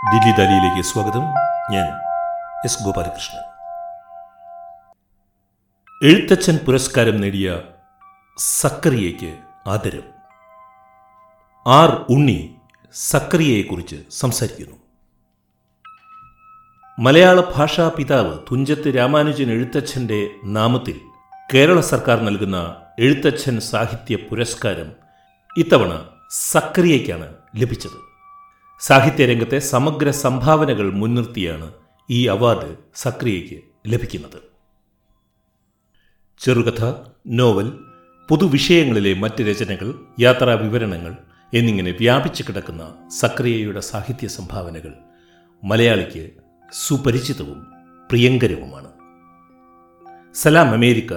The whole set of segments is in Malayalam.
ദില്ലി ദാലിയിലേക്ക് സ്വാഗതം. ഞാൻ എസ് ഗോപാലകൃഷ്ണൻ. എഴുത്തച്ഛൻ പുരസ്കാരം നേടിയ സക്കറിയയ്ക്ക് ആദരം. ആർ ഉണ്ണി സക്കറിയയെക്കുറിച്ച് സംസാരിക്കുന്നു. മലയാള ഭാഷാ പിതാവ് തുഞ്ചത്ത് രാമാനുജൻ എഴുത്തച്ഛന്റെ നാമത്തിൽ കേരള സർക്കാർ നൽകുന്ന എഴുത്തച്ഛൻ സാഹിത്യ പുരസ്കാരം ഇത്തവണ സക്കറിയയ്ക്കാണ് ലഭിച്ചത്. സാഹിത്യരംഗത്തെ സമഗ്ര സംഭാവനകൾ മുൻനിർത്തിയാണ് ഈ അവാർഡ് സക്രിയയ്ക്ക് ലഭിക്കുന്നത്. ചെറുകഥ നോവൽ പൊതുവിഷയങ്ങളിലെ മറ്റ് രചനകൾ യാത്രാ വിവരണങ്ങൾ എന്നിങ്ങനെ വ്യാപിച്ചു കിടക്കുന്ന സക്രിയയുടെ സാഹിത്യ സംഭാവനകൾ മലയാളിക്ക് സുപരിചിതവും പ്രിയങ്കരവുമാണ്. സലാം അമേരിക്ക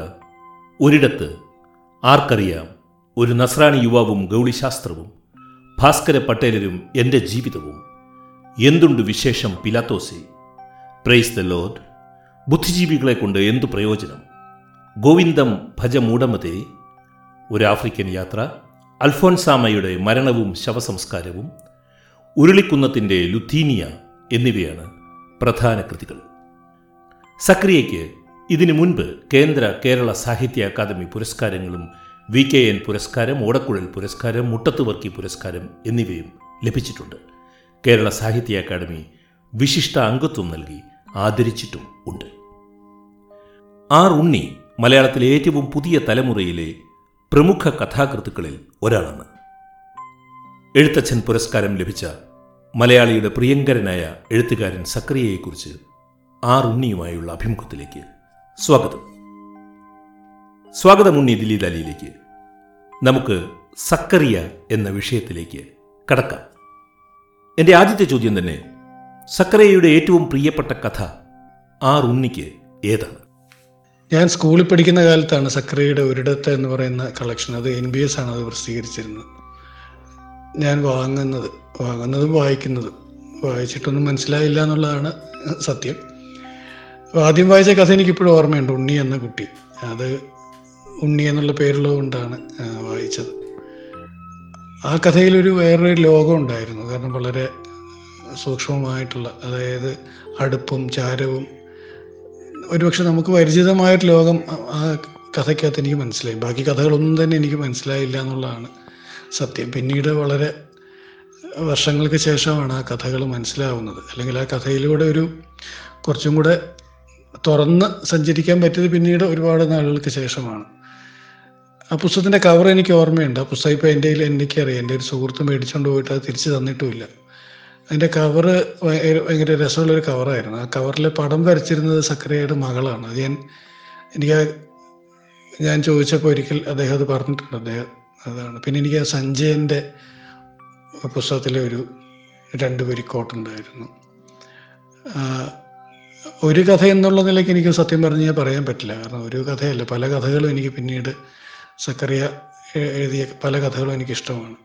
ഒരിടത്ത് ആർക്കറിയാം ഒരു നസ്രാണി യുവാവും ഗൗളിശാസ്ത്രവും ഭാസ്കര പട്ടേലരും എന്റെ ജീവിതവും. എന്തുണ്ട് വിശേഷം പിലാത്തോസെ? പ്രൈസ് ദ ലോഡ് ബുദ്ധിജീവികളെ കൊണ്ട് എന്തു പ്രയോജനം? ഗോവിന്ദം ഭജ മൂടമതേ ഒരു ആഫ്രിക്കൻ യാത്ര അൽഫോൻസാമയുടെ മരണവും ശവസംസ്കാരവും ഉരുളിക്കുന്നത്തിന്റെ ലുത്തീനിയ എന്നിവയാണ് പ്രധാന കൃതികൾ. സക്രിയയ്ക്ക് ഇതിനു മുൻപ് കേന്ദ്ര കേരള സാഹിത്യ അക്കാദമി പുരസ്കാരങ്ങളും വി കെ എൻ പുരസ്കാരം ഓടക്കുഴൽ പുരസ്കാരം മുട്ടത്തുവർക്കി പുരസ്കാരം എന്നിവയും ലഭിച്ചിട്ടുണ്ട്. കേരള സാഹിത്യ അക്കാദമി വിശിഷ്ട അംഗത്വം നൽകി ആദരിച്ചിട്ടും ഉണ്ട്. ആർ ഉണ്ണി മലയാളത്തിലെ ഏറ്റവും പുതിയ തലമുറയിലെ പ്രമുഖ കഥാകൃത്തുക്കളിൽ ഒരാളാണ്. എഴുത്തച്ഛൻ പുരസ്കാരം ലഭിച്ച മലയാളിയുടെ പ്രിയങ്കരനായ എഴുത്തുകാരൻ സക്രിയയെക്കുറിച്ച് ആർ ഉണ്ണിയുമായുള്ള അഭിമുഖത്തിലേക്ക് സ്വാഗതം. സ്വാഗതം ഉണ്ണി ദില്ലി ദാലിയിലേക്ക്. നമുക്ക് സക്കറിയ എന്ന വിഷയത്തിലേക്ക് കടക്കാം. എന്റെ ആദ്യത്തെ ചോദ്യം തന്നെ സക്കറിയയുടെ ഏറ്റവും പ്രിയപ്പെട്ട കഥ ആർ ഉണ്ണിക്ക് ഏതാണ്? ഞാൻ സ്കൂളിൽ പഠിക്കുന്ന കാലത്താണ് സക്കറിയയുടെ ഒരിടത്ത് എന്ന് പറയുന്ന കളക്ഷൻ അത് എൻ ബി എസ് ആണ് അത് പ്രസിദ്ധീകരിച്ചിരുന്നത്. ഞാൻ വാങ്ങുന്നത് വാങ്ങുന്നതും വായിക്കുന്നതും. വായിച്ചിട്ടൊന്നും മനസ്സിലായില്ല എന്നുള്ളതാണ് സത്യം. ആദ്യം വായിച്ച കഥ എനിക്കിപ്പോഴും ഓർമ്മയുണ്ട് ഉണ്ണി എന്ന കുട്ടി. അത് ഉണ്ണി എന്നുള്ള പേരുള്ളത് കൊണ്ടാണ് വായിച്ചത്. ആ കഥയിൽ ഒരു വേറൊരു ലോകം ഉണ്ടായിരുന്നു. കാരണം വളരെ സൂക്ഷ്മമായിട്ടുള്ള അതായത് അടുപ്പും ചാരവും ഒരുപക്ഷെ നമുക്ക് പരിചിതമായൊരു ലോകം ആ- കഥയ്ക്കകത്ത് എനിക്ക് മനസ്സിലായി. ബാക്കി കഥകളൊന്നും തന്നെ എനിക്ക് മനസ്സിലായില്ല എന്നുള്ളതാണ് സത്യം. പിന്നീട് വളരെ വർഷങ്ങൾക്ക് ശേഷമാണ് ആ കഥകൾ മനസ്സിലാവുന്നത്. അല്ലെങ്കിൽ ആ കഥയിലൂടെ ഒരു കുറച്ചും കൂടെ തുറന്ന് സഞ്ചരിക്കാൻ പറ്റിയത് പിന്നീട് ഒരുപാട് നാളുകൾക്ക് ശേഷമാണ്. ആ പുസ്തകത്തിന്റെ കവർ എനിക്ക് ഓർമ്മയുണ്ട്. ആ പുസ്തകം ഇപ്പോൾ എന്റെ എനിക്കറിയാം. എന്റെ ഒരു സുഹൃത്ത് മേടിച്ചുകൊണ്ട് പോയിട്ട് അത് തിരിച്ച് തന്നിട്ടുമില്ല. അതിന്റെ കവറ് ഭയങ്കര രസമുള്ളൊരു കവറായിരുന്നു ആ കവറിൽ പടം വരച്ചിരുന്നത് സക്രിയയുടെ മകളാണ്. അത് ഞാൻ എനിക്ക് ഞാൻ ചോദിച്ചപ്പോൾ ഒരിക്കൽ അദ്ദേഹം അത് പറഞ്ഞിട്ടുണ്ട്. അദ്ദേഹം അതാണ്. പിന്നെ എനിക്ക് ആ സഞ്ജയന്റെ പുസ്തകത്തിലെ ഒരു രണ്ട് വരിക്കോട്ടുണ്ടായിരുന്നു ഒരു കഥ എന്നുള്ള നിലയ്ക്ക് എനിക്ക് സത്യം പറഞ്ഞ് പറയാൻ പറ്റില്ല. കാരണം ഒരു കഥയല്ല. പല കഥകളും എനിക്ക് പിന്നീട് സക്കറിയ എഴുതിയ പല കഥകളും എനിക്കിഷ്ടമാണ്.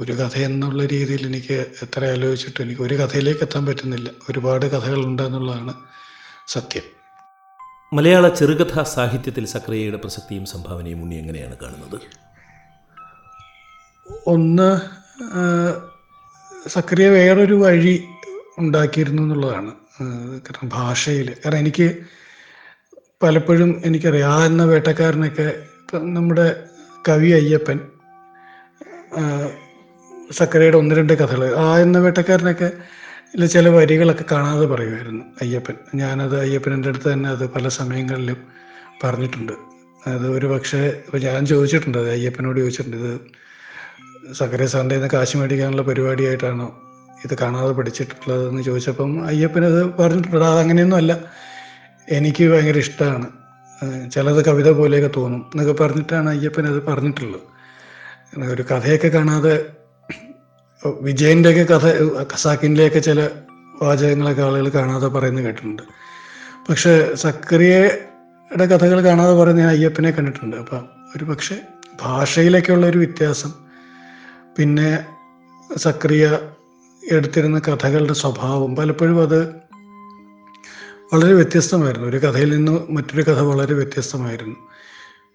ഒരു കഥ എന്നുള്ള രീതിയിൽ എനിക്ക് എത്ര ആലോചിച്ചിട്ടും എനിക്ക് ഒരു കഥയിലേക്ക് എത്താൻ പറ്റുന്നില്ല. ഒരുപാട് കഥകളുണ്ട് എന്നുള്ളതാണ് സത്യം. മലയാള ചെറുകഥാ സാഹിത്യത്തിൽ സക്രിയയുടെ പ്രസക്തിയും സംഭാവനയും ഉണ്ണി എങ്ങനെയാണ് കാണുന്നത്? ഒന്ന് സക്രിയ വേറൊരു വഴി ഉണ്ടാക്കിയിരുന്നു എന്നുള്ളതാണ്. കാരണം ഭാഷയിൽ കാരണം എനിക്ക് പലപ്പോഴും എനിക്കറിയാം ആ എന്ന വേട്ടക്കാരനൊക്കെ നമ്മുടെ കവി അയ്യപ്പൻ സക്കരയുടെ ഒന്ന് രണ്ട് കഥകൾ ആ എന്ന വേട്ടക്കാരനൊക്കെ ചില വരികളൊക്കെ കാണാതെ പറയുമായിരുന്നു അയ്യപ്പൻ. ഞാനത് അയ്യപ്പന്റെ അടുത്ത് തന്നെ അത് പല സമയങ്ങളിലും പറഞ്ഞിട്ടുണ്ട്. അത് ഒരു പക്ഷേ ഞാൻ ചോദിച്ചിട്ടുണ്ട് അത് അയ്യപ്പനോട് ചോദിച്ചിട്ടുണ്ട് ഇത് സക്കര സാറിന്റെ നിന്ന് കാശ് മേടിക്കാനുള്ള പരിപാടിയായിട്ടാണോ ഇത് കാണാതെ പഠിച്ചിട്ടുള്ളതെന്ന് ചോദിച്ചപ്പം അയ്യപ്പനത് പറഞ്ഞിട്ടുണ്ട്. അത് അങ്ങനെയൊന്നും അല്ല എനിക്ക് ഭയങ്കര ഇഷ്ടമാണ്. ചിലത് കവിത പോലെയൊക്കെ തോന്നും എന്നൊക്കെ പറഞ്ഞിട്ടാണ് അയ്യപ്പൻ അത് പറഞ്ഞിട്ടുള്ളത്. ഒരു കഥയൊക്കെ കാണാതെ വിജയന്റെയൊക്കെ കഥ ഖസാക്കിന്റെയൊക്കെ ചില വാചകങ്ങളൊക്കെ ആളുകൾ കാണാതെ പറയുന്നത് കേട്ടിട്ടുണ്ട്. പക്ഷെ സക്രിയയുടെ കഥകൾ കാണാതെ പറയുന്ന ഞാൻ അയ്യപ്പനെ കണ്ടിട്ടുണ്ട്. അപ്പം ഒരു പക്ഷേ ഭാഷയിലൊക്കെയുള്ള ഒരു വ്യത്യാസം പിന്നെ സക്രിയ എടുത്തിരുന്ന കഥകളുടെ സ്വഭാവം പലപ്പോഴും അത് വളരെ വ്യത്യസ്തമായിരുന്നു. ഒരു കഥയിൽ നിന്ന് മറ്റൊരു കഥ വളരെ വ്യത്യസ്തമായിരുന്നു.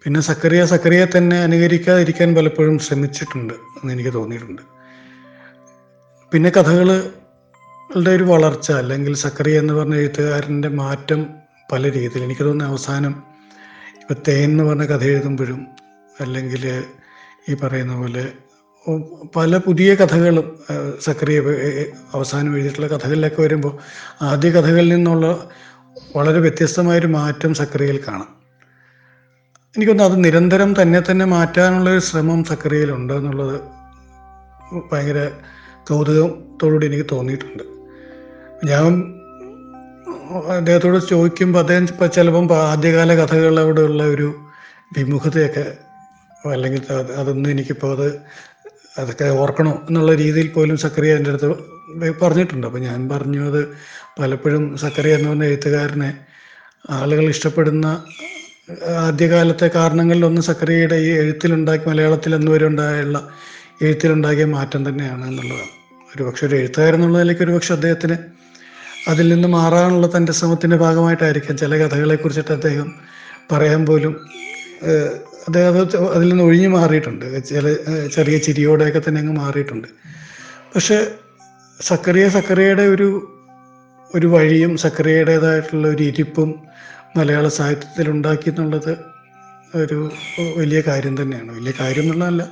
പിന്നെ സക്കറിയ സക്കറിയ തന്നെ അനുകരിക്കാതിരിക്കാൻ പലപ്പോഴും ശ്രമിച്ചിട്ടുണ്ട് എന്ന് എനിക്ക് തോന്നിയിട്ടുണ്ട്. പിന്നെ കഥകളുടെ ഒരു വളർച്ച അല്ലെങ്കിൽ സക്കറിയ എന്ന് പറഞ്ഞ എഴുത്തുകാരന്റെ മാറ്റം പല രീതിയിൽ എനിക്ക് തോന്നുന്നു അവസാനം ഇപ്പം തേൻ എന്ന് പറഞ്ഞ കഥ എഴുതുമ്പോഴും അല്ലെങ്കിൽ ഈ പറയുന്ന പോലെ പല പുതിയ കഥകളും സക്കറിയ അവസാനം എഴുതിയിട്ടുള്ള കഥകളിലൊക്കെ വരുമ്പോൾ ആദ്യ കഥകളിൽ നിന്നുള്ള വളരെ വ്യത്യസ്തമായൊരു മാറ്റം സക്കറിയയിൽ കാണാം. എനിക്കൊന്ന് അത് നിരന്തരം തന്നെ തന്നെ മാറ്റാനുള്ള ഒരു ശ്രമം സക്കറിയയിലുണ്ട് എന്നുള്ളത് ഭയങ്കര കൗതുകത്തോടുകൂടി എനിക്ക് തോന്നിയിട്ടുണ്ട്. ഞാൻ അദ്ദേഹത്തോട് ചോദിക്കുമ്പോൾ അദ്ദേഹം ഇപ്പം ചിലപ്പം ആദ്യകാല കഥകളോടുള്ള ഒരു വിമുഖതയൊക്കെ അല്ലെങ്കിൽ അത് അതൊന്നും എനിക്കിപ്പോൾ അത് അതൊക്കെ ഓർക്കണോ എന്നുള്ള രീതിയിൽ പോലും സക്കറിയ എന്റെ അടുത്ത് പറഞ്ഞിട്ടുണ്ട്. അപ്പോൾ ഞാൻ പറഞ്ഞു അത് പലപ്പോഴും സക്കറിയ എന്ന് പറഞ്ഞ എഴുത്തുകാരനെ ആളുകൾ ഇഷ്ടപ്പെടുന്ന ആദ്യകാലത്തെ കാരണങ്ങളിലൊന്ന് സക്കറിയയുടെ ഈ എഴുത്തിലുണ്ടാക്കി മലയാളത്തിൽ എന്നുവരെ വരെ ഉണ്ടായുള്ള എഴുത്തിലുണ്ടാക്കിയ മാറ്റം തന്നെയാണ് എന്നുള്ളതാണ് ഒരു പക്ഷെ ഒരു എഴുത്തുകാരൻ എന്നുള്ള നിലയ്ക്ക് ഒരു പക്ഷെ അദ്ദേഹത്തിന് അതിൽ നിന്ന് മാറാനുള്ള തന്റെ ശ്രമത്തിന്റെ ഭാഗമായിട്ടായിരിക്കാം ചില കഥകളെ കുറിച്ചിട്ട് അദ്ദേഹം പറയാൻ പോലും അദ്ദേഹം അത് അതിൽ നിന്ന് ഒഴിഞ്ഞു മാറിയിട്ടുണ്ട്. ചില ചെറിയ ചിരിയോടെയൊക്കെ തന്നെ അങ്ങ് മാറിയിട്ടുണ്ട്. പക്ഷെ സക്കറിയ സക്കറിയയുടെ ഒരു ഒരു വഴിയും സക്കറിയയുടേതായിട്ടുള്ള ഒരു ഇരിപ്പും മലയാള സാഹിത്യത്തിൽ ഉണ്ടാക്കി എന്നുള്ളത് ഒരു വലിയ കാര്യം തന്നെയാണ്. വലിയ കാര്യം എന്നുള്ളതല്ല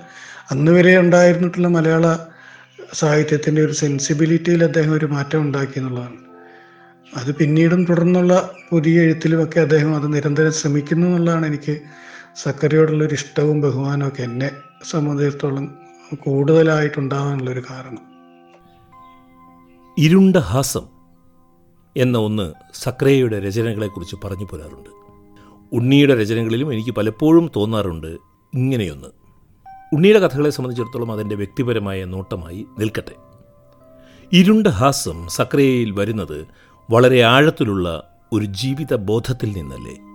അന്ന് വരെ ഉണ്ടായിരുന്നിട്ടുള്ള മലയാള സാഹിത്യത്തിന്റെ ഒരു സെൻസിബിലിറ്റിയിൽ അദ്ദേഹം ഒരു മാറ്റം ഉണ്ടാക്കി എന്നുള്ളതാണ്. അത് പിന്നീടും തുടർന്നുള്ള പുതിയ എഴുത്തിലുമൊക്കെ അദ്ദേഹം അത് നിരന്തരം ശ്രമിക്കുന്നു എന്നുള്ളതാണ് എനിക്ക് സക്കറിയോടുള്ള ഒരു ഇഷ്ടവും ബഹുമാനവും ഒക്കെ എന്നെ സംബന്ധിച്ചിടത്തോളം കൂടുതലായിട്ടുണ്ടാകാനുള്ളൊരു കാരണം. ഇരുണ്ട ഹാസം എന്ന ഒന്ന് രചനകളെ രചനകളെക്കുറിച്ച് പറഞ്ഞു പോരാറുണ്ട്. ഉണ്ണിയുടെ രചനകളിലും എനിക്ക് പലപ്പോഴും തോന്നാറുണ്ട് ഇങ്ങനെയൊന്ന്. ഉണ്ണിയുടെ കഥകളെ സംബന്ധിച്ചിടത്തോളം അതിന്റെ വ്യക്തിപരമായ നോട്ടമായി നിൽക്കട്ടെ. ഇരുണ്ട ഹാസം സക്രയയിൽ വരുന്നത് വളരെ ആഴത്തിലുള്ള ഒരു ജീവിത ബോധത്തിൽ നിന്നല്ലേ?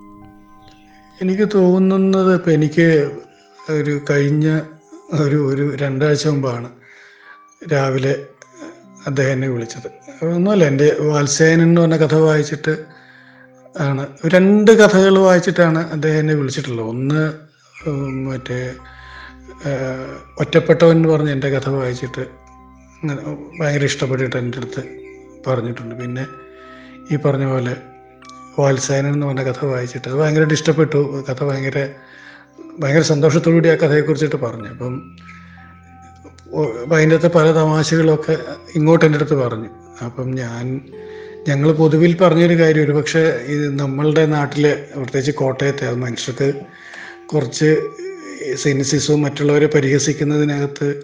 എനിക്ക് തോന്നുന്നത് ഇപ്പം എനിക്ക് ഒരു കഴിഞ്ഞ ഒരു ഒരു രണ്ടാഴ്ച മുമ്പാണ് രാവിലെ അദ്ദേഹം എന്നെ വിളിച്ചത്. ഒന്നുമല്ല എന്റെ വാത്സ്യായനൻ എന്ന് പറഞ്ഞ കഥ വായിച്ചിട്ട് ആണ്. രണ്ട് കഥകൾ വായിച്ചിട്ടാണ് അദ്ദേഹം എന്നെ വിളിച്ചിട്ടുള്ളത്. ഒന്ന് മറ്റേ ഒറ്റപ്പെട്ടവൻ എന്ന് പറഞ്ഞ് എന്റെ കഥ വായിച്ചിട്ട് ഭയങ്കര ഇഷ്ടപ്പെട്ടിട്ട് എന്റെ അടുത്ത് പറഞ്ഞിട്ടുണ്ട്. പിന്നെ ഈ പറഞ്ഞ പോലെ വാത്സായനൻ എന്ന് പറഞ്ഞ കഥ വായിച്ചിട്ട് അത് ഭയങ്കരമായിട്ട് ഇഷ്ടപ്പെട്ടു. കഥ ഭയങ്കര ഭയങ്കര സന്തോഷത്തോടുകൂടി ആ കഥയെക്കുറിച്ചിട്ട് പറഞ്ഞു. അപ്പം അതിന്റെ അകത്ത് പല തമാശകളൊക്കെ ഇങ്ങോട്ട് എന്റെ അടുത്ത് പറഞ്ഞു. അപ്പം ഞാൻ ഞങ്ങൾ പൊതുവിൽ പറഞ്ഞൊരു കാര്യം ഒരു പക്ഷേ ഇത് നമ്മളുടെ നാട്ടിൽ പ്രത്യേകിച്ച് കോട്ടയത്തെ അത് മനുഷ്യർക്ക് കുറച്ച് സെൻസിസും മറ്റുള്ളവരെ പരിഹസിക്കുന്നതിനകത്ത്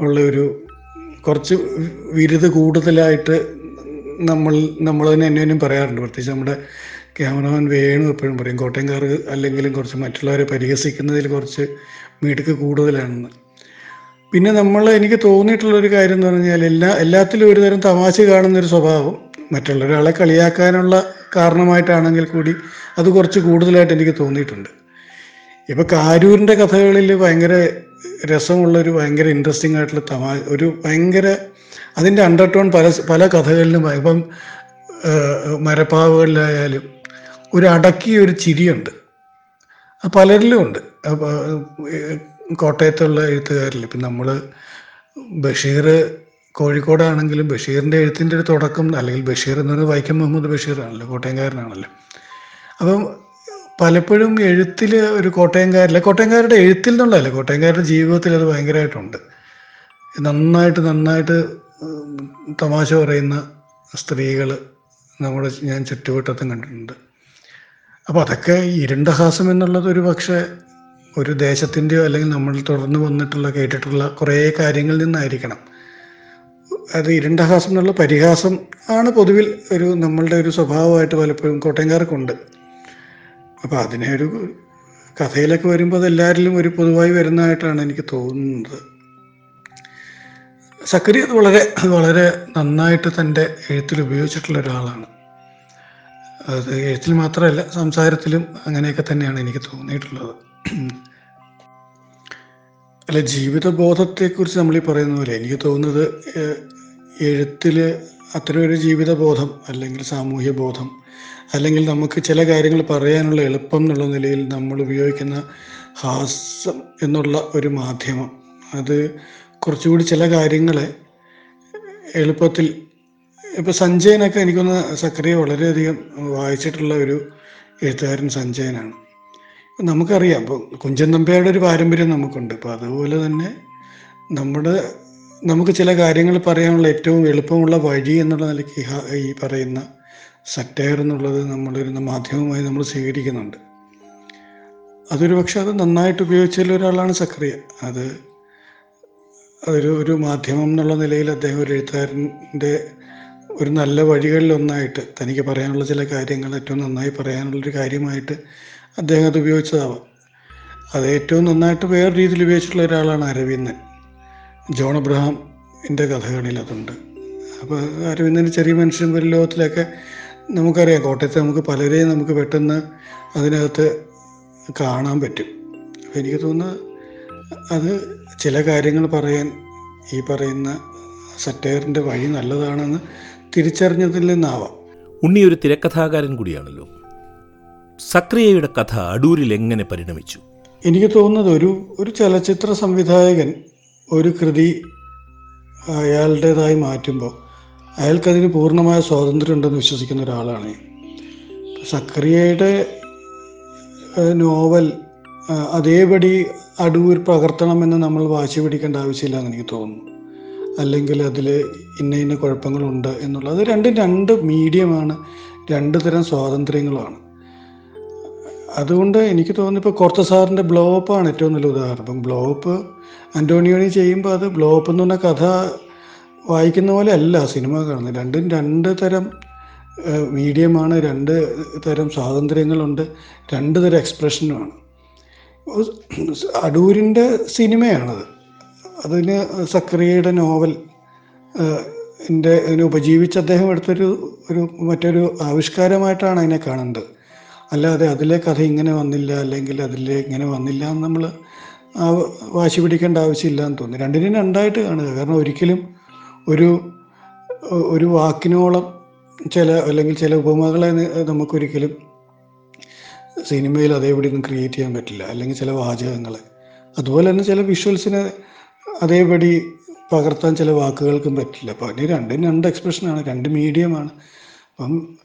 ഉള്ള ഒരു കുറച്ച് വിരുത് കൂടുതലായിട്ട് നമ്മൾ നമ്മൾ തന്നെ എന്നെയും പറയാറുണ്ട്. പ്രത്യേകിച്ച് നമ്മുടെ ക്യാമറമാൻ വേണു എപ്പോഴും പറയും കോട്ടയംകാർ അല്ലെങ്കിലും കുറച്ച് മറ്റുള്ളവരെ പരിഹസിക്കുന്നതിൽ കുറച്ച് മിടുക്ക് കൂടുതലാണെന്ന്. പിന്നെ നമ്മൾ എനിക്ക് തോന്നിയിട്ടുള്ളൊരു കാര്യം എന്ന് പറഞ്ഞാൽ എല്ലാ എല്ലാത്തിലും ഒരു തരം തമാശ കാണുന്നൊരു സ്വഭാവം. മറ്റുള്ള ഒരാളെ കളിയാക്കാനുള്ള കാരണമായിട്ടാണെങ്കിൽ കൂടി അത് കുറച്ച് കൂടുതലായിട്ട് എനിക്ക് തോന്നിയിട്ടുണ്ട്. ഇപ്പോൾ കാരൂരിന്റെ കഥകളിൽ ഭയങ്കര രസമുള്ളൊരു ഭയങ്കര ഇൻട്രസ്റ്റിംഗ് ആയിട്ടുള്ള തമാ ഒരു ഭയങ്കര അതിന്റെ അണ്ടർടോൺ പല പല കഥകളിലും ഇപ്പം മരപ്പാവുകളിലായാലും ഒരു അടക്കിയ ഒരു ചിരിയുണ്ട്. പലരിലും ഉണ്ട്. കോട്ടയത്തുള്ള എഴുത്തുകാരിൽ ഇപ്പം നമ്മൾ ബഷീർ കോഴിക്കോടാണെങ്കിലും ബഷീറിന്റെ എഴുത്തിന്റെ ഒരു തുടക്കം അല്ലെങ്കിൽ ബഷീർ എന്ന് പറയുന്നത് വൈക്കം മുഹമ്മദ് ബഷീറാണല്ലോ കോട്ടയംകാരനാണല്ലോ. അപ്പം പലപ്പോഴും എഴുത്തിൽ ഒരു കോട്ടയംകാരില്ല കോട്ടയംകാരുടെ എഴുത്തിൽ നിന്നുള്ളതല്ല കോട്ടയംകാരുടെ ജീവിതത്തിൽ അത് ഭയങ്കരമായിട്ടുണ്ട്. നന്നായിട്ട് നന്നായിട്ട് തമാശ പറയുന്ന സ്ത്രീകൾ നമ്മുടെ ഞാൻ ചുറ്റുവട്ടത്തും കണ്ടിട്ടുണ്ട്. അപ്പോൾ അതൊക്കെ ഇരുണ്ട ഹാസം എന്നുള്ളത് ഒരു പക്ഷേ ഒരു ദേശത്തിന്റെയോ അല്ലെങ്കിൽ നമ്മൾ തുടർന്ന് വന്നിട്ടുള്ള കേട്ടിട്ടുള്ള കുറേ കാര്യങ്ങളിൽ നിന്നായിരിക്കണം. അത് ഇരുണ്ട ഹാസം എന്നുള്ള പരിഹാസം ആണ് പൊതുവിൽ ഒരു നമ്മളുടെ ഒരു സ്വഭാവമായിട്ട് പലപ്പോഴും കോട്ടയംകാർക്കുണ്ട്. അപ്പോൾ അതിനെ ഒരു കഥയിലൊക്കെ വരുമ്പോൾ അത് എല്ലാവരിലും ഒരു പൊതുവായി വരുന്നതായിട്ടാണ് എനിക്ക് തോന്നുന്നത്. സക്കരി വളരെ വളരെ നന്നായിട്ട് തന്റെ എഴുത്തിൽ ഉപയോഗിച്ചിട്ടുള്ള ഒരാളാണ്. അത് എഴുത്തിൽ മാത്രമല്ല സംസാരത്തിലും അങ്ങനെയൊക്കെ തന്നെയാണ് എനിക്ക് തോന്നിയിട്ടുള്ളത്. അല്ല ജീവിതബോധത്തെക്കുറിച്ച് നമ്മൾ ഈ പറയുന്ന പോലെ എനിക്ക് തോന്നുന്നത് എഴുത്തിൽ അത്തരം ഒരു ജീവിതബോധം അല്ലെങ്കിൽ സാമൂഹ്യ ബോധം അല്ലെങ്കിൽ നമുക്ക് ചില കാര്യങ്ങൾ പറയാനുള്ള എളുപ്പം എന്നുള്ള നിലയിൽ നമ്മൾ ഉപയോഗിക്കുന്ന ഹാസ്യം എന്നുള്ള ഒരു മാധ്യമം. അത് കുറച്ചുകൂടി ചില കാര്യങ്ങൾ എളുപ്പത്തിൽ ഇപ്പോൾ സഞ്ജയനൊക്കെ എനിക്കൊന്ന് സക്രിയ വളരെയധികം വായിച്ചിട്ടുള്ള ഒരു എഴുത്തുകാരൻ സഞ്ജയനാണ്. നമുക്കറിയാം ഇപ്പോൾ കുഞ്ചൻ നമ്പ്യാരുടെ ഒരു പാരമ്പര്യം നമുക്കുണ്ട്. അപ്പോൾ അതുപോലെ തന്നെ നമ്മുടെ നമുക്ക് ചില കാര്യങ്ങൾ പറയാനുള്ള ഏറ്റവും എളുപ്പമുള്ള വഴി എന്നുള്ള നിലയ്ക്ക് ഈ പറയുന്ന സറ്റയർ എന്നുള്ളത് നമ്മളൊരു മാധ്യമമായി നമ്മൾ സ്വീകരിക്കുന്നുണ്ട്. അതൊരു പക്ഷെ അത് നന്നായിട്ട് ഉപയോഗിച്ചതിൽ ഒരാളാണ് സക്രിയ. അത് അതൊരു ഒരു മാധ്യമം എന്നുള്ള നിലയിൽ അദ്ദേഹം ഒരു എഴുത്തുകാരന്റെ ഒരു നല്ല വഴികളിലൊന്നായിട്ട് തനിക്ക് പറയാനുള്ള ചില കാര്യങ്ങൾ ഏറ്റവും നന്നായി പറയാനുള്ളൊരു കാര്യമായിട്ട് അദ്ദേഹം അത് ഉപയോഗിച്ചതാവാം. അത് ഏറ്റവും നന്നായിട്ട് വേറെ രീതിയിൽ ഉപയോഗിച്ചിട്ടുള്ള ഒരാളാണ് അരവിന്ദൻ. ജോൺ അബ്രഹാമിന്റെ കഥകളിൽ അതുണ്ട്. അപ്പോൾ അരവിന്ദൻ ചെറിയ മനുഷ്യൻ ഒരു ലോകത്തിലൊക്കെ നമുക്കറിയാം കോട്ടയത്ത് നമുക്ക് പലരെയും നമുക്ക് പെട്ടെന്ന് അതിനകത്ത് കാണാൻ പറ്റും. അപ്പോൾ എനിക്ക് തോന്നുന്നത് അത് ചില കാര്യങ്ങൾ പറയാൻ ഈ പറയുന്ന സറ്റയറിന്റെ വഴി നല്ലതാണെന്ന് തിരിച്ചറിഞ്ഞതിൽ നിന്നാവാം. ഉണ്ണി ഒരു തിരക്കഥാകാരൻ കൂടിയാണല്ലോ. സക്രിയയുടെ കഥ അടൂരിൽ എങ്ങനെ പരിണമിച്ചു? എനിക്ക് തോന്നുന്നത് ഒരു ഒരു ചലച്ചിത്ര സംവിധായകൻ ഒരു കൃതി അയാളുടേതായി മാറ്റുമ്പോൾ അയാൾക്കതിന് പൂർണമായ സ്വാതന്ത്ര്യം ഉണ്ടെന്ന് വിശ്വസിക്കുന്ന ഒരാളാണ് സക്രിയയുടെ നോവൽ അതേപടി അടൂർ പകർത്തണമെന്ന് നമ്മൾ വാശി പിടിക്കേണ്ട ആവശ്യമില്ല എന്ന് എനിക്ക് തോന്നുന്നു. അല്ലെങ്കിൽ അതിൽ ഇന്ന ഇന്ന കുഴപ്പങ്ങളുണ്ട് എന്നുള്ളത് രണ്ടും രണ്ട് മീഡിയമാണ് രണ്ട് തരം സ്വാതന്ത്ര്യങ്ങളാണ്. അതുകൊണ്ട് എനിക്ക് തോന്നുന്നു ഇപ്പോൾ കുറച്ച് സാറിന്റെ ബ്ലോ ഏറ്റവും നല്ല ഉദാഹരണം. ഇപ്പം ബ്ലോ അപ്പ് ചെയ്യുമ്പോൾ അത് ബ്ലോ അപ്പ് എന്ന് പറഞ്ഞ കഥ വായിക്കുന്ന പോലെ അല്ല സിനിമ കാണുന്നത്. രണ്ടും രണ്ട് തരം മീഡിയമാണ് രണ്ട് തരം സ്വാതന്ത്ര്യങ്ങളുണ്ട് രണ്ട് തരം എക്സ്പ്രഷനുമാണ്. അടൂരിന്റെ സിനിമയാണത്. അതിന് സക്രിയയുടെ നോവൽ എന്റെ ഉപജീവിച്ച് അദ്ദേഹം എടുത്തൊരു ഒരു മറ്റൊരു ആവിഷ്കാരമായിട്ടാണ് അതിനെ കാണുന്നത്. അല്ലാതെ അതിലെ കഥ ഇങ്ങനെ വന്നില്ല അല്ലെങ്കിൽ അതിലെ ഇങ്ങനെ വന്നില്ല എന്ന് നമ്മൾ വാശി പിടിക്കേണ്ട ആവശ്യമില്ല എന്ന് തോന്നി രണ്ടിനും രണ്ടായിട്ട് കാണുക. കാരണം ഒരിക്കലും ഒരു ഒരു വാക്കിനോളം ചില അല്ലെങ്കിൽ ചില ഉപമകളെ നമുക്കൊരിക്കലും സിനിമയിൽ അതേപടി ഒന്നും ക്രിയേറ്റ് ചെയ്യാൻ പറ്റില്ല. അല്ലെങ്കിൽ ചില വാചകങ്ങൾ അതുപോലെ തന്നെ ചില വിഷ്വൽസിനെ അതേപടി പകർത്താൻ ചില വാക്കുകൾക്കും പറ്റില്ല. അപ്പോൾ അതിന് രണ്ടും രണ്ട് എക്സ്പ്രഷനാണ് രണ്ട് മീഡിയമാണ് അപ്പം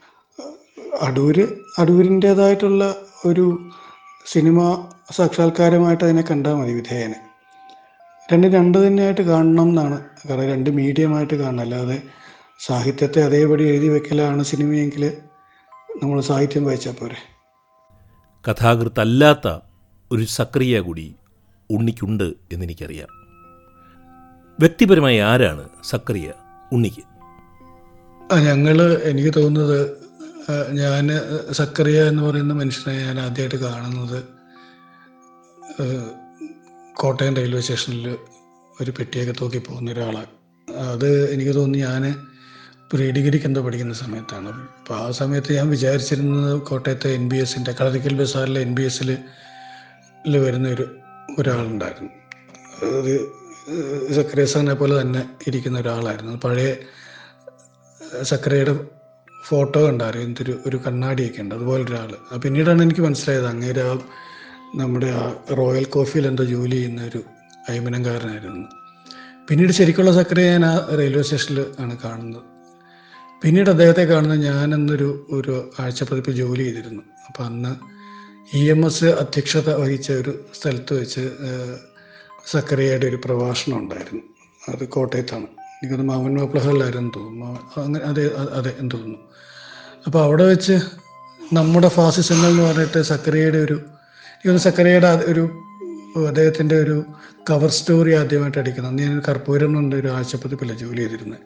അടൂര് അടൂരിന്റേതായിട്ടുള്ള ഒരു സിനിമ സാക്ഷാത്കാരമായിട്ട് അതിനെ കണ്ടാൽ മതി വിധേയനെ. രണ്ടും രണ്ട് തന്നെയായിട്ട് കാണണം എന്നാണ്. കാരണം രണ്ട് മീഡിയമായിട്ട് കാണണം. അല്ലാതെ സാഹിത്യത്തെ അതേപടി എഴുതി വെക്കലാണ് സിനിമയെങ്കിൽ നമ്മൾ സാഹിത്യം വായിച്ചാൽ പോരെ. കഥാകൃത്തല്ലാത്ത ഒരു സക്രിയ കൂടി ഉണ്ണിക്കുണ്ട് എന്നെനിക്കറിയാം. വ്യക്തിപരമായി ആരാണ് സക്രിയ ഉണ്ണിക്ക്? ഞങ്ങൾ എനിക്ക് തോന്നുന്നത് ഞാൻ സക്കറിയ എന്ന് പറയുന്ന മനുഷ്യനെ ഞാൻ ആദ്യമായിട്ട് കാണുന്നത് കോട്ടയം റെയിൽവേ സ്റ്റേഷനിൽ ഒരു പെട്ടിയൊക്കെ തൂക്കി പോകുന്ന ഒരാളാണ് അത് എനിക്ക് തോന്നുന്നു ഞാൻ പ്രീ ഡിഗ്രിക്ക് എന്തോ പഠിക്കുന്ന സമയത്താണ്. അപ്പോൾ ആ സമയത്ത് ഞാൻ വിചാരിച്ചിരുന്നത് കോട്ടയത്തെ എൻ ബി എസിന്റെ കളരിക്കൽ ബസാറിലെ എൻ ബി എസിൽ വരുന്ന ഒരു ഒരാളുണ്ടായിരുന്നു അത് സക്രിയസാനെ പോലെ തന്നെ ഇരിക്കുന്ന ഒരാളായിരുന്നു. പഴയ സക്രയുടെ ഫോട്ടോ കണ്ടായിരുന്നു എന്തൊരു ഒരു കണ്ണാടിയൊക്കെ ഉണ്ട്. അതുപോലെ ഒരാൾ പിന്നീടാണ് എനിക്ക് മനസ്സിലായത് അങ്ങേര് ആ നമ്മുടെ ആ റോയൽ കോഫിയിൽ എന്തോ ജോലി ചെയ്യുന്ന ഒരു അയ്മനംകാരനായിരുന്നു പിന്നീട് ശരിക്കുള്ള സക്രിയ ഞാൻ ആ റെയിൽവേ സ്റ്റേഷനിൽ ആണ് കാണുന്നത്. പിന്നീട് അദ്ദേഹത്തെ കാണുന്ന ഞാനെന്നൊരു ഒരു ആഴ്ചപ്പതിപ്പ് ജോലി ചെയ്തിരുന്നു. അപ്പം അന്ന് ഇ എം എസ് അധ്യക്ഷത വഹിച്ച ഒരു സ്ഥലത്ത് വെച്ച് സക്കറിയയുടെ ഒരു പ്രഭാഷണം ഉണ്ടായിരുന്നു. അത് കോട്ടയത്താണ്. എനിക്കൊന്ന് മാമൻ മാപ്പിളഹലായിരുന്നു തോന്നുന്നു. അങ്ങനെ അതെ അതെ എന്ന് തോന്നുന്നു. അപ്പോൾ അവിടെ വെച്ച് നമ്മുടെ ഫാസിസങ്ങൾ എന്ന് പറഞ്ഞിട്ട് സക്കറിയയുടെ ഒരു എനിക്കൊന്ന് സക്കറിയയുടെ ഒരു അദ്ദേഹത്തിന്റെ ഒരു കവർ സ്റ്റോറി ആദ്യമായിട്ട് അടിക്കുന്നത് അന്ന് ഞാൻ കർപ്പൂരം എന്നുണ്ട് ഒരു ആഴ്ചപ്പതിപ്പില്ല ജോലി ചെയ്തിരുന്നത്.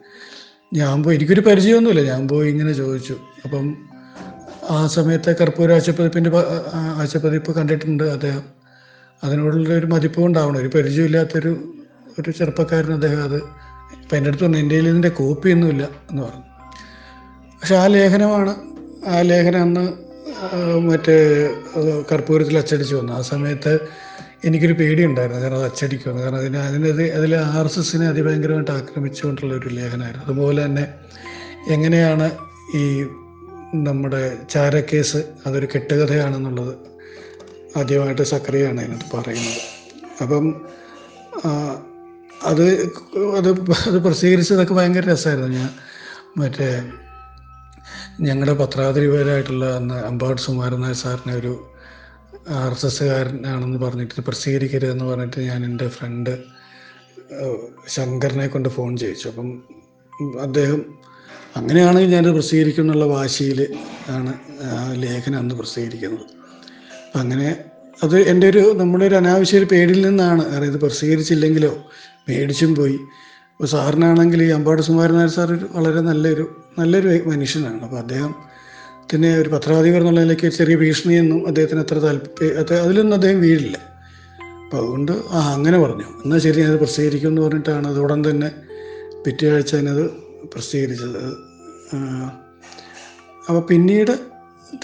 ഞാൻ പോയി എനിക്കൊരു പരിചയമൊന്നുമില്ല. ഞാൻ പോയി ഇങ്ങനെ ചോദിച്ചു. അപ്പം ആ സമയത്തെ കർപ്പൂര ആശുപതിപ്പിന്റെ ആശുപതിപ്പ് കണ്ടിട്ടുണ്ട് അദ്ദേഹം. അതിനോടുള്ള ഒരു മതിപ്പ് കൊണ്ടാവണം ഒരു പരിചയമില്ലാത്തൊരു ഒരു ചെറുപ്പക്കാരൻ അദ്ദേഹം അത് ഇപ്പം എന്റെ അടുത്ത് പറഞ്ഞു എന്റെ കയ്യിൽ ഇതിന്റെ കോപ്പിയൊന്നുമില്ല എന്ന് പറഞ്ഞു. പക്ഷെ ആ ലേഖനമാണ് ആ ലേഖനം അന്ന് മറ്റേ കർപ്പൂരത്തിൽ അച്ചടിച്ച് വന്നു. ആ സമയത്ത് എനിക്കൊരു പേടിയുണ്ടായിരുന്നു. കാരണം അത് അച്ചടിക്കുമെന്ന് കാരണം അതിന് അതിനത് അതിൽ ആർ എസ് എസിനെ അതിഭയങ്കരമായിട്ട് ആക്രമിച്ചുകൊണ്ടുള്ള ഒരു ലേഖനമായിരുന്നു. അതുപോലെ തന്നെ എങ്ങനെയാണ് ഈ നമ്മുടെ ചാരക്കേസ് അതൊരു കെട്ടുകഥയാണെന്നുള്ളത് ആദ്യമായിട്ട് സക്രിയാണ് അതിനകത്ത് പറയുന്നത്. അപ്പം അത് അത് അത് പ്രസിദ്ധീകരിച്ചതൊക്കെ ഭയങ്കര രസമായിരുന്നു. ഞാൻ മറ്റേ ഞങ്ങളുടെ പത്രാധിപരായിട്ടുള്ള അന്ന് അമ്പാട് സുമാരനായ സാറിനെ ഒരു ആർ എസ് എസ്സുകാരനാണെന്ന് പറഞ്ഞിട്ട് പ്രസിദ്ധീകരിക്കരുതെന്ന് പറഞ്ഞിട്ട് ഞാൻ എന്റെ ഫ്രണ്ട് ശങ്കറിനെ കൊണ്ട് ഫോൺ ചെയ്യിച്ചു. അപ്പം അദ്ദേഹം അങ്ങനെയാണെങ്കിൽ ഞാനത് പ്രസിദ്ധീകരിക്കും എന്നുള്ള വാശിയിൽ ആണ് ലേഖനം അന്ന് പ്രസിദ്ധീകരിക്കുന്നത് അപ്പം അങ്ങനെ അത് എന്റെ ഒരു നമ്മുടെ ഒരു അനാവശ്യ ഒരു പേടിയിൽ നിന്നാണ്. കാരണം ഇത് പ്രസിദ്ധീകരിച്ചില്ലെങ്കിലോ മേടിച്ചും പോയി. ഇപ്പോൾ സാറിനാണെങ്കിൽ ഈ അമ്പാട് സുമാരനായ സാർ ഒരു വളരെ നല്ലൊരു നല്ലൊരു മനുഷ്യനാണ്. അപ്പോൾ അദ്ദേഹം തന്നെ ഒരു പത്രാധിപർ എന്നുള്ള നിലയ്ക്ക് ചെറിയ ഭീഷണിയൊന്നും അദ്ദേഹത്തിന് അത്ര താല്പര്യം അത് അതിലൊന്നും അദ്ദേഹം വീഴില്ല. അപ്പോൾ അതുകൊണ്ട് ആ അങ്ങനെ പറഞ്ഞു. എന്നാൽ ശരി ഞാനത് പ്രസിദ്ധീകരിക്കും എന്ന് പറഞ്ഞിട്ടാണ് അത് ഉടൻ തന്നെ പിറ്റേ ആഴ്ച അതിനത് പ്രസിദ്ധീകരിച്ചത്. അപ്പോൾ പിന്നീട്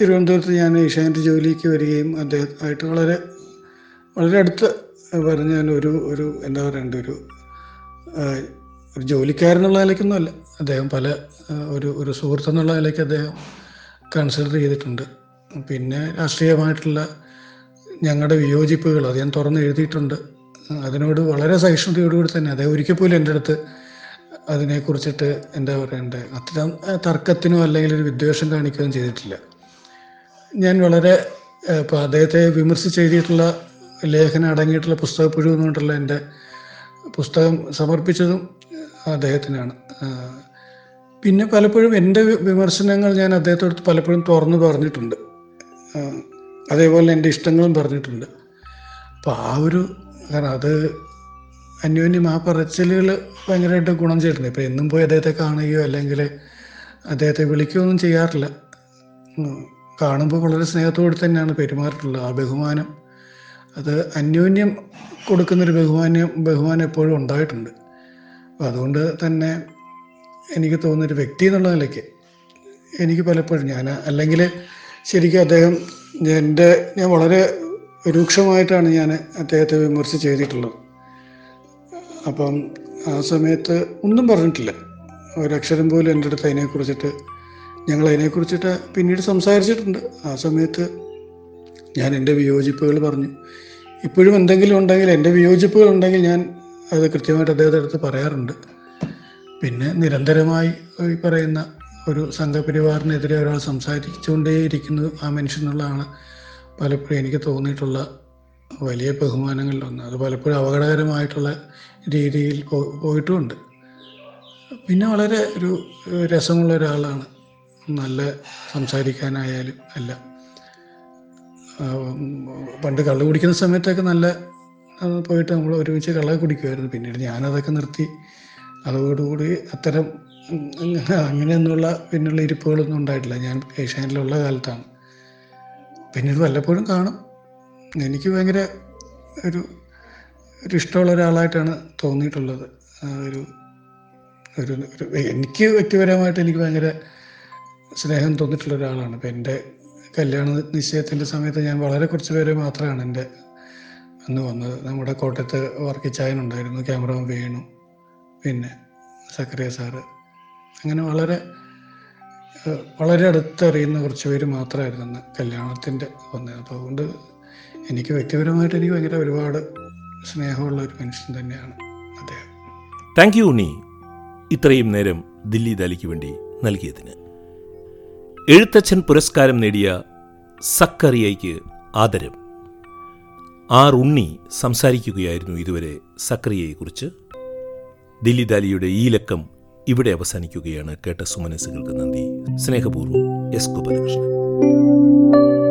തിരുവനന്തപുരത്ത് ഞാൻ ഏഷ്യാനെറ്റ് ജോലിക്ക് വരികയും അദ്ദേഹമായിട്ട് വളരെ വളരെ അടുത്ത് പറഞ്ഞ ഒരു ഒരു എന്താ പറയണ്ട ഒരു ഒരു ജോലിക്കാരെന്നുള്ള നിലയ്ക്കൊന്നുമല്ല അദ്ദേഹം പല ഒരു ഒരു സുഹൃത്തെന്നുള്ള നിലയ്ക്ക് അദ്ദേഹം കൺസിഡർ ചെയ്തിട്ടുണ്ട്. പിന്നെ രാഷ്ട്രീയമായിട്ടുള്ള ഞങ്ങളുടെ വിയോജിപ്പുകൾ അത് ഞാൻ തുറന്ന് എഴുതിയിട്ടുണ്ട്. അതിനോട് വളരെ സഹിഷ്ണുതയോടുകൂടി തന്നെ അദ്ദേഹം ഒരിക്കൽ പോലും എന്റെ അടുത്ത് അതിനെക്കുറിച്ചിട്ട് എന്താ പറയണ്ടേ അത്തരം തർക്കത്തിനോ അല്ലെങ്കിൽ ഒരു വിദ്വേഷം കാണിക്കുകയും ചെയ്തിട്ടില്ല. ഞാൻ വളരെ ഇപ്പം അദ്ദേഹത്തെ വിമർശിച്ച് എഴുതിയിട്ടുള്ള ലേഖനം അടങ്ങിയിട്ടുള്ള പുസ്തക പുഴു എന്നുകൊണ്ടുള്ള എന്റെ പുസ്തകം സമർപ്പിച്ചതും അദ്ദേഹത്തിനാണ്. പിന്നെ പലപ്പോഴും എന്റെ വിമർശനങ്ങൾ ഞാൻ അദ്ദേഹത്തോട് പലപ്പോഴും തുറന്നു പറഞ്ഞിട്ടുണ്ട്. അതേപോലെ എന്റെ ഇഷ്ടങ്ങളും പറഞ്ഞിട്ടുണ്ട്. അപ്പോൾ ആ ഒരു കാരണം അത് അന്യോന്യം ആ പറച്ചിലുകൾ ഭയങ്കരമായിട്ട് ഗുണം ചെയ്തിട്ടുണ്ട്. ഇപ്പോൾ എന്നും പോയി അദ്ദേഹത്തെ കാണുകയോ അല്ലെങ്കിൽ അദ്ദേഹത്തെ വിളിക്കുകയോ ഒന്നും ചെയ്യാറില്ല കാണുമ്പോൾ വളരെ സ്നേഹത്തോടെ തന്നെയാണ് പെരുമാറിയിട്ടുള്ളത്. ആ ബഹുമാനം അത് അന്യോന്യം കൊടുക്കുന്നൊരു ബഹുമാനം ബഹുമാനം എപ്പോഴും ഉണ്ടായിട്ടുണ്ട്. അപ്പോൾ അതുകൊണ്ട് തന്നെ എനിക്ക് തോന്നുന്നൊരു വ്യക്തി എന്നുള്ള നിലയ്ക്ക് എനിക്ക് പലപ്പോഴും ഞാൻ അല്ലെങ്കിൽ ശരിക്കും അദ്ദേഹം എന്റെ ഞാൻ വളരെ രൂക്ഷമായിട്ടാണ് ഞാൻ അദ്ദേഹത്തെ വിമർശിച്ച് ചെയ്തിട്ടുള്ളത്. അപ്പം ആ സമയത്ത് ഒന്നും പറഞ്ഞിട്ടില്ല. ഒരക്ഷരം പോലും എന്റെ അടുത്ത് അതിനെക്കുറിച്ചിട്ട് ഞങ്ങൾ അതിനെക്കുറിച്ചിട്ട് പിന്നീട് സംസാരിച്ചിട്ടുണ്ട്. ആ സമയത്ത് ഞാൻ എന്റെ വിയോജിപ്പുകൾ പറഞ്ഞു. ഇപ്പോഴും എന്തെങ്കിലും ഉണ്ടെങ്കിൽ എന്റെ വിയോജിപ്പുകൾ ഉണ്ടെങ്കിൽ ഞാൻ അത് കൃത്യമായിട്ട് അദ്ദേഹത്തെ അടുത്ത് പറയാറുണ്ട്. പിന്നെ നിരന്തരമായി ഈ പറയുന്ന ഒരു സംഘപരിവാറിനെതിരെ ഒരാൾ സംസാരിച്ചുകൊണ്ടേയിരിക്കുന്നത് ആ മനുഷ്യനുള്ളതാണ് പലപ്പോഴും എനിക്ക് തോന്നിയിട്ടുള്ള വലിയ ബഹുമാനങ്ങളിലൊന്ന് അത് പലപ്പോഴും അപകടകരമായിട്ടുള്ള രീതിയിൽ പോയിട്ടുമുണ്ട്. പിന്നെ വളരെ ഒരു രസമുള്ള ഒരാളാണ്. നല്ല സംസാരിക്കാനായാലും എല്ലാം. പണ്ട് കള്ള് കുടിക്കുന്ന സമയത്തൊക്കെ നല്ല പോയിട്ട് നമ്മൾ ഒരുമിച്ച് കള്ള് കുടിക്കുമായിരുന്നു. പിന്നീട് ഞാനതൊക്കെ നിർത്തി അതോടുകൂടി അത്തരം അങ്ങനെ അങ്ങനെയൊന്നുള്ള പിന്നുള്ള ഇരിപ്പുകളൊന്നും ഉണ്ടായിട്ടില്ല. ഞാൻ ഏഷ്യാനിലുള്ള കാലത്താണ്. പിന്നെ ഇത് വല്ലപ്പോഴും കാണും. എനിക്ക് ഭയങ്കര ഒരു ഒരു ഇഷ്ടമുള്ള ഒരാളായിട്ടാണ് തോന്നിയിട്ടുള്ളത്. ഒരു ഒരു എനിക്ക് വ്യക്തിപരമായിട്ട് എനിക്ക് ഭയങ്കര സ്നേഹം തോന്നിയിട്ടുള്ള ഒരാളാണ്. ഇപ്പം എന്റെ കല്യാണ നിശ്ചയത്തിന്റെ സമയത്ത് ഞാൻ വളരെ കുറച്ച് പേര് മാത്രമാണ് എന്റെ അന്ന് വന്നത്. നമ്മുടെ കോട്ടയത്ത് വർക്കിച്ചായനുണ്ടായിരുന്നു ക്യാമറ വേണു. പിന്നെ സക്കറിയ സാറ്. അങ്ങനെ വളരെ വളരെ അടുത്തറിയുന്ന കുറച്ച് പേര് മാത്രമായിരുന്നു അന്ന് കല്യാണത്തിന്റെ വന്നത്. അപ്പോൾ അതുകൊണ്ട് എനിക്ക് വ്യക്തിപരമായിട്ട് എനിക്ക് ഭയങ്കര ഒരുപാട് സ്നേഹമുള്ള ഒരു മനുഷ്യൻ തന്നെയാണ് അദ്ദേഹം. Thank you Unni. ഇത്രയും നേരം ദില്ലി ദാലിക്ക് വേണ്ടി നൽകിയതിന്. എഴുത്തച്ഛൻ പുരസ്കാരം നേടിയ സക്കറിയയ്ക്ക് ആദരം. ആർ ഉണ്ണി സംസാരിക്കുകയായിരുന്നു ഇതുവരെ സക്കറിയയെക്കുറിച്ച്. ദില്ലി ദാലിയുടെ ഈ ലക്കം ഇവിടെ അവസാനിക്കുകയാണ് കേട്ട സുമനസ്സുകൾക്ക് നന്ദി. സ്നേഹപൂർവം എസ് ഗോപാലകൃഷ്ണൻ.